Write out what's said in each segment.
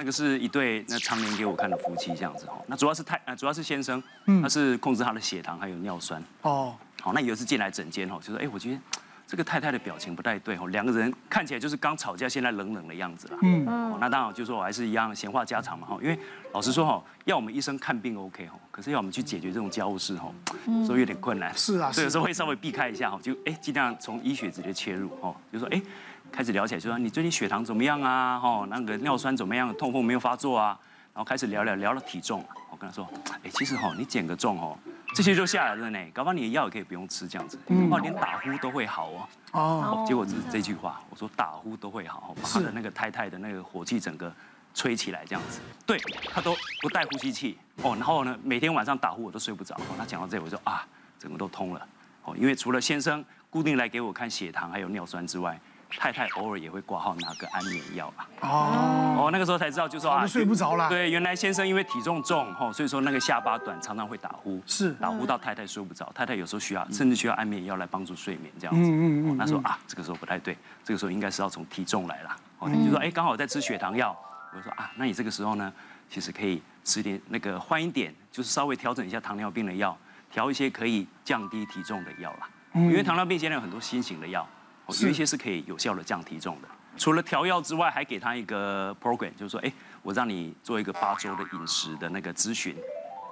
那个是一对那常年给我看的夫妻这样子哈。那主要是太呃主要是先生，他是控制他的血糖还有尿酸。哦。好，那有一次进来诊间哈，就说哎，我觉得这个太太的表情不太对哦，两个人看起来就是刚吵架，现在冷冷的样子了。嗯嗯。那当然就说我还是一样闲话家常嘛哈，因为老实说哈，要我们医生看病 OK 哈，可是要我们去解决这种家务事哈，所以有点困难。是啊。所以有时候会稍微避开一下哈，就哎尽量从医学直接切入哈，就说哎。开始聊起来，就说你最近血糖怎么样啊？吼，那个尿酸怎么样？痛风没有发作啊？然后开始聊聊聊了体重，我跟他说，哎，其实哈，你减个重哦，这些就下来了呢。搞不好你的药也可以不用吃这样子，搞不好连打呼都会好哦。哦。结果是这句话，我说打呼都会好，把他的那个太太的那个火气整个吹起来这样子。对，他都不带呼吸器哦，然后呢，每天晚上打呼我都睡不着。他讲到这，我就啊，整个都通了。哦，因为除了先生固定来给我看血糖还有尿酸之外。太太偶尔也会挂号拿个安眠药吧。哦哦，那个时候才知道，就说啊，睡不着了。对，原来先生因为体重重，吼，所以说那个下巴短，常常会打呼。是。打呼到太太睡不着，太太有时候需要，甚至需要安眠药来帮助睡眠这样子。嗯嗯嗯。那时候啊，这个时候不太对，这个时候应该是要从体重来了。哦，你就说，哎，刚好在吃血糖药，我就说啊，那你这个时候呢，其实可以吃点那个换一点，就是稍微调整一下糖尿病的药，调一些可以降低体重的药啦。因为糖尿病现在有很多新型的药。有一些是可以有效的降体重的，除了调药之外，还给他一个 program，就是说，哎，我让你做一个八周的饮食的那个咨询，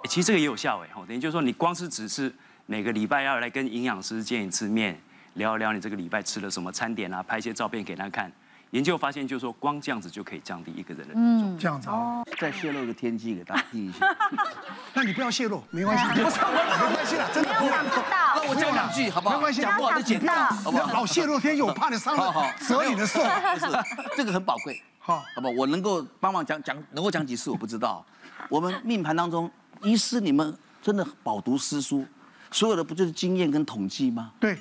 哎，其实这个也有效哎，等于就是说，你光是只是每个礼拜要来跟营养师见一次面，聊一聊你这个礼拜吃了什么餐点啊，拍一些照片给他看。研究发现，就是说光这样子就可以降低一个人的体重。嗯，这样子哦。再泄露个天机给大家听一下。那你不要泄露，没关系。不是，没关系了，真的不要。那我讲两句好不好？没关系，讲不好就剪掉，好不好？老泄露天机，我怕你伤了折你的寿。不是，这个很宝贵。好，好不好？我能够帮忙讲讲，能够讲几次我不知道。我们命盘当中，医师你们真的饱读诗书，所有的不就是经验跟统计吗？对。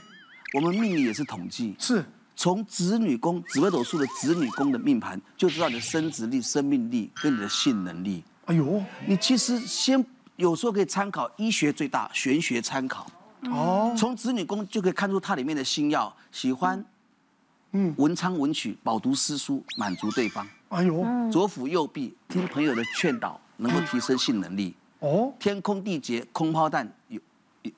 我们命理也是统计。是。从子女宫紫微斗数的子女宫的命盘，就知道你的生殖力、生命力跟你的性能力。哎呦，你其实先有时候可以参考医学最大，玄学参考。哦，从子女宫就可以看出它里面的星曜，喜欢，嗯，文昌文曲，饱读诗书，满足对方。哎呦，左辅右弼，听朋友的劝导，能够提升性能力。哦，天空地劫，空抛弹，有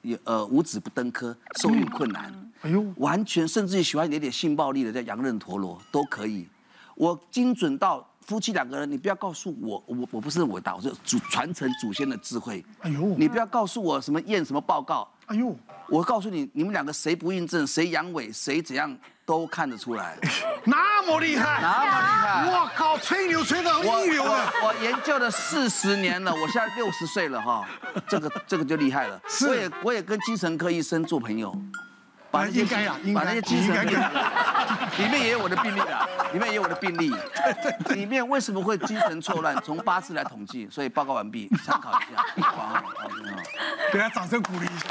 有呃五子不登科，受孕困难。哎呦，完全甚至于喜欢一点点性暴力的，叫羊刃陀螺都可以。我精准到夫妻两个人，你不要告诉我，我我不是伟大，我是祖传承祖先的智慧。哎呦，你不要告诉我什么验什么报告。哎呦，我告诉你，你们两个谁不孕症，谁阳痿，谁怎样都看得出来。那么厉害，那么厉害！我靠，吹牛吹得很一流啊！我研究了四十年了，我现在六十岁了哈，这个这个就厉害了。我也我也跟精神科医生做朋友。把那些该啊，把那些精神病，里面也有我的病例啊，里面也有我的病例。里面为什么会精神错乱？从八字来统计，所以报告完毕，参考一下。好，好，好，给他掌声鼓励一下。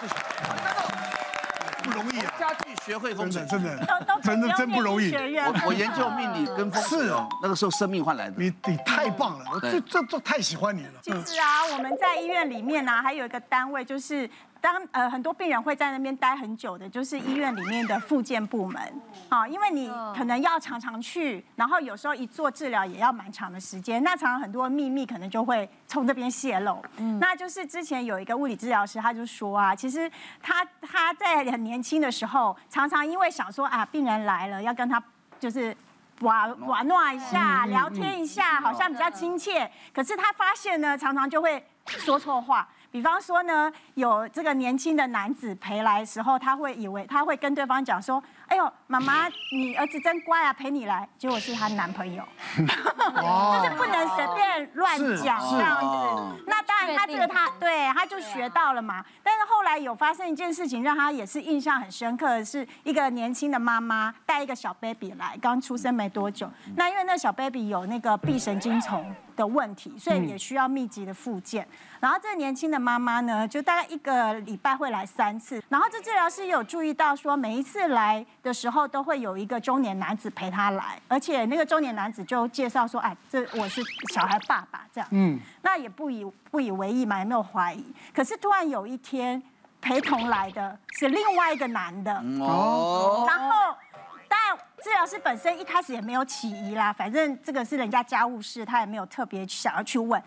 不容易啊，家具学会风水，真的，真的真不容易。我我研究命理跟风水，是哦，那个时候生命换来的。你你太棒了，我这这这太喜欢你了。其实啊，我们在医院里面呢，还有一个单位就是。当呃很多病人会在那边待很久的，就是医院里面的复健部门，啊，因为你可能要常常去，然后有时候一做治疗也要蛮长的时间，那常常很多秘密可能就会从这边泄露。嗯，那就是之前有一个物理治疗师，他就说啊，其实他他在很年轻的时候，常常因为想说啊，病人来了要跟他就是玩玩闹一下，聊天一下，好像比较亲切，可是他发现呢，常常就会说错话。比方说呢，有这个年轻的男子陪来的时候，他会以为他会跟对方讲说：“哎呦，妈妈，你儿子真乖啊，陪你来。”结果是她男朋友，就是不能随便乱讲这样子。那当然，他这个他对他就学到了嘛。但是后来有发生一件事情，让他也是印象很深刻的是，一个年轻的妈妈带一个小 baby 来，刚出生没多久。那因为那小 baby 有那个臂神经丛的问题，所以也需要密集的复健。然后这个年轻的妈妈呢，就大概一个礼拜会来三次。然后这治疗师有注意到说，每一次来的时候都会有一个中年男子陪他来，而且那个中年男子就介绍说：“哎，这我是小孩爸爸。”这样，嗯，那也不以不以为意嘛，也没有怀疑。可是突然有一天，陪同来的是另外一个男的，哦，然后但治疗师本身一开始也没有起疑啦，反正这个是人家家务事，他也没有特别想要去问。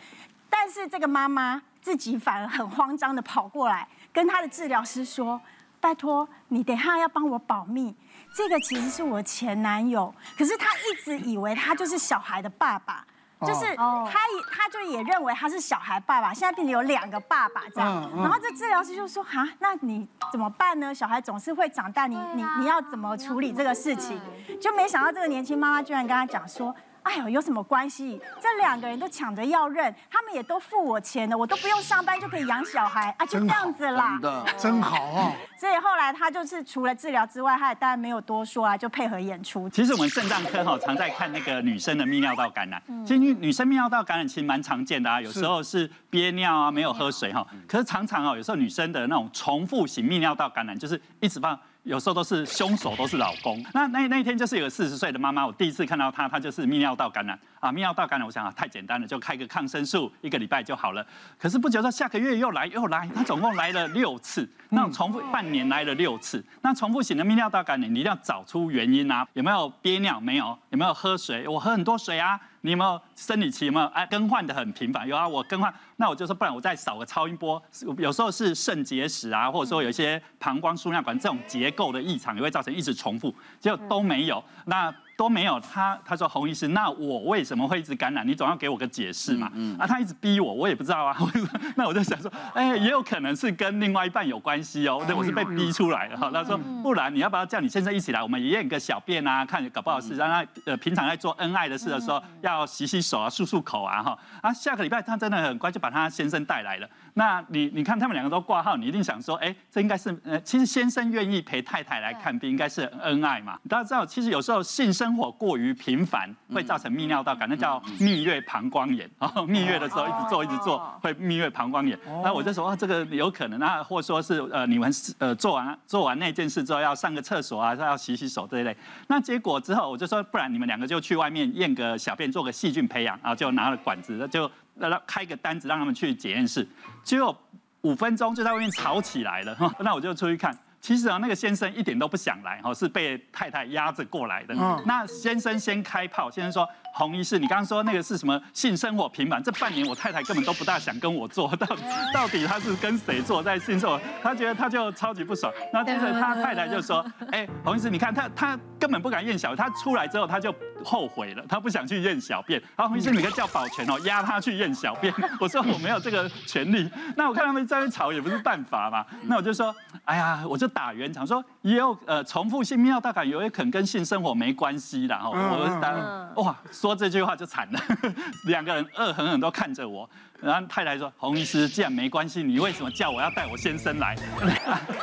但是这个妈妈自己反而很慌张的跑过来，跟她的治疗师说：“拜托你等下要帮我保密，这个其实是我前男友，可是他一直以为他就是小孩的爸爸。”就是他也，他就也认为他是小孩爸爸，现在变成有两个爸爸这样。然后这治疗师就说：哈，那你怎么办呢？小孩总是会长大，你你你要怎么处理这个事情？就没想到这个年轻妈妈居然跟他讲说。哎呦，有什么关系？这两个人都抢着要认，他们也都付我钱了，我都不用上班就可以养小孩啊，就这样子啦。真的，真好啊！所以后来他就是除了治疗之外，他也当然没有多说啊，就配合演出。其实我们肾脏科哈常在看那个女生的泌尿道感染，其实女女生泌尿道感染其实蛮常见的啊，有时候是憋尿啊，没有喝水哈，可是常常哦，有时候女生的那种重复型泌尿道感染，就是一直放。有时候都是凶手都是老公。那那那一天就是有四十岁的妈妈，我第一次看到她，她就是泌尿道感染啊，泌尿道感染，我想啊太简单了，就开个抗生素，一个礼拜就好了。可是不久之后下个月又来又来，她总共来了六次，那重复半年来了六次。那重复型的泌尿道感染，你一定要找出原因啊，有没有憋尿？没有，有没有喝水？我喝很多水啊。你有没有生理期有没有哎更换的很频繁？有啊，我更换，那我就说不然我再扫个超音波，有时候是肾结石啊，或者说有一些膀胱输尿管这种结构的异常也会造成一直重复，结果都没有。那都没有，他他说洪医师，那我为什么会一直感染？你总要给我个解释嘛。嗯。啊，他一直逼我，我也不知道啊。那我就想说，哎，也有可能是跟另外一半有关系哦。对，我是被逼出来的哈。他说，不然你要不要叫你先生一起来，我们也验个小便啊，看搞不好是让他呃平常在做恩爱的事的时候要洗洗手啊、漱漱口啊哈。啊，下个礼拜他真的很乖，就把他先生带来了。那你你看他们两个都挂号，你一定想说，哎，这应该是呃，其实先生愿意陪太太来看病，应该是恩爱嘛。大家知道，其实有时候性生活过于频繁会造成泌尿道感染，那叫蜜月膀胱炎。然 后蜜月的时候一直做一直做，会蜜月膀胱炎。那我就说，啊，这个有可能，啊或者说是呃，你们呃做完做完那件事之后要上个厕所啊，要洗洗手这一类。那结果之后我就说，不然你们两个就去外面验个小便，做个细菌培养，然后就拿了管子，就。让开个单子让他们去检验室，结果五分钟就在外面吵起来了。那我就出去看，其实啊，那个先生一点都不想来，哈，是被太太压着过来的。那先生先开炮，先生说。洪医师，你刚刚说那个是什么性生活频繁？这半年我太太根本都不大想跟我做，到底 到底他是跟谁做在性生活？他觉得他就超级不爽。然后接着他太太就说：“哎，洪医师，你看他他根本不敢验小，他出来之后他就后悔了，他不想去验小便。然后洪医师，你可以叫保全哦，压他去验小便。我说我没有这个权利。那我看他们在那吵也不是办法嘛。那我就说，哎呀，我就打圆场说，也有呃重复性泌尿道感染，有可能跟性生活没关系的哈。我是当哇。”说这句话就惨了，两个人恶狠狠都看着我，然后太太说：“洪医师，既然没关系，你为什么叫我要带我先生来？”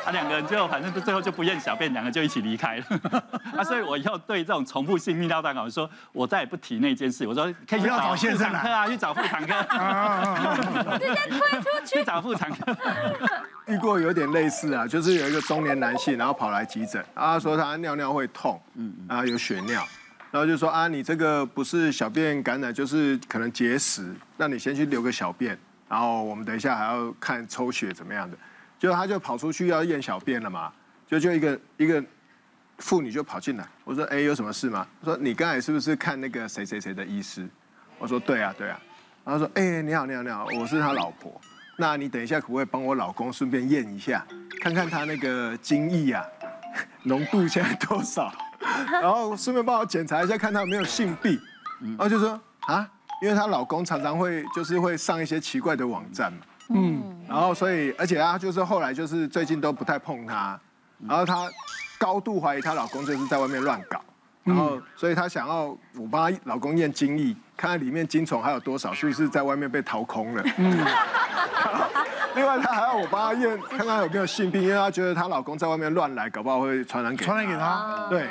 他 两个人就反正就最后就不验小便，两个就一起离开了。啊，所以我以后对这种重复性泌尿道感染，我说我再也不提那件事。我说可以去找妇产科啊，去找妇产科。直接推出去。去找妇产科。遇过有点类似啊，就是有一个中年男性，然后跑来急诊，然后他说他尿尿会痛，嗯，然后有血尿。然后就说啊，你这个不是小便感染，就是可能结石。那你先去留个小便，然后我们等一下还要看抽血怎么样的。就他就跑出去要验小便了嘛，就就一个一个妇女就跑进来，我说哎，有什么事吗？说你刚才是不是看那个谁谁谁的医师？我说对啊对啊。然后说哎，你好你好你好，我是他老婆。那你等一下可不可以帮我老公顺便验一下，看看他那个精液啊浓度现在多少？然后顺便帮我检查一下，看他有没有性病。然后就说啊，因为她老公常常会就是会上一些奇怪的网站嘛。嗯。然后所以，而且她就是后来就是最近都不太碰她。然后她高度怀疑她老公就是在外面乱搞。然后所以她想要我帮她老公验精液，看看里面精虫还有多少，是不是在外面被掏空了。嗯。另外，她还要我帮她验，看看有没有性病，因为她觉得她老公在外面乱来，搞不好会传染给传染给她。对。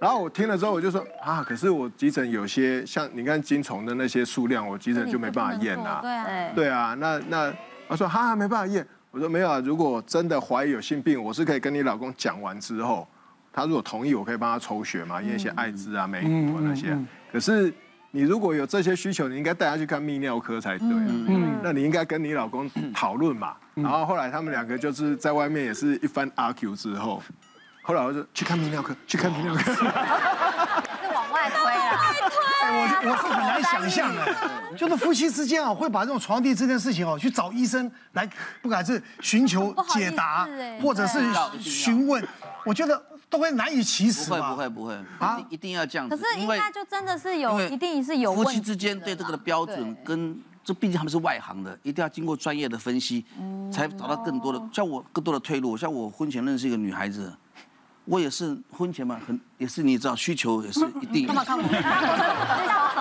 然后我听了之后，我就说啊，可是我急诊有些像你看精虫的那些数量，我急诊就没办法验啊。对啊。对啊，那那我说哈没办法验，我说没有啊，如果真的怀疑有性病，我是可以跟你老公讲完之后，他如果同意，我可以帮他抽血嘛，验一些艾滋啊、梅毒啊那些。可是你如果有这些需求，你应该带他去看泌尿科才对啊。嗯。那你应该跟你老公讨论嘛。然后后来他们两个就是在外面也是一番 argue 之后。后来我就去看泌尿科，去看泌尿科。我我是很难想象 的，就是夫妻之间啊，会把这种床垫这件事情哦，去找医生来，不管是寻求解答，或者是询问，我觉得都会难以启齿。不会不会不会啊，一定要这样子。可是应该就真的是有，一定是有夫妻之间对这个的标准跟。这毕竟他们是外行的，一定要经过专业的分析，才找到更多的像我更多的退路。像我婚前认识一个女孩子，我也是婚前嘛，很也是你知道需求也是 一定。干嘛看我？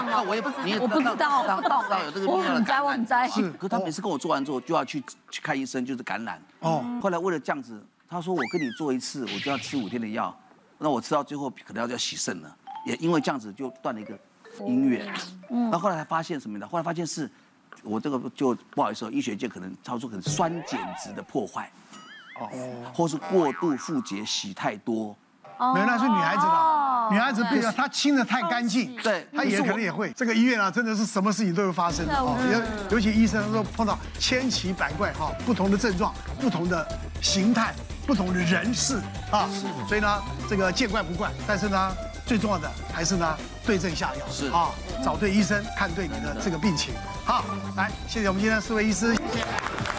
那我也不，你也我不知道，不知道有这个泌尿感染。是，可是他每次跟我做完之后就要去去看医生，就是感染。哦。后来为了这样子，他说我跟你做一次，我就要吃五天的药，那我吃到最后可能要要洗肾了。也因为这样子就断了一个姻缘。嗯。那后来才发现什么呢？后来发现是。我这个就不好意思，医学界可能超出可能酸碱值的破坏，哦，或是过度复洁洗太多，原来是女孩子的，女孩子比较她清的太干净，对，她也可能也会。这个医院啊，真的是什么事情都会发生的哦，尤尤其医生说碰到千奇百怪哈，不同的症状、不同的形态、不同的人士啊，所以呢，这个见怪不怪，但是呢，最重要的还是呢，对症下药，是。啊，找对医生，看对你的这个病情。好，来，谢谢我们今天四位医师。谢谢。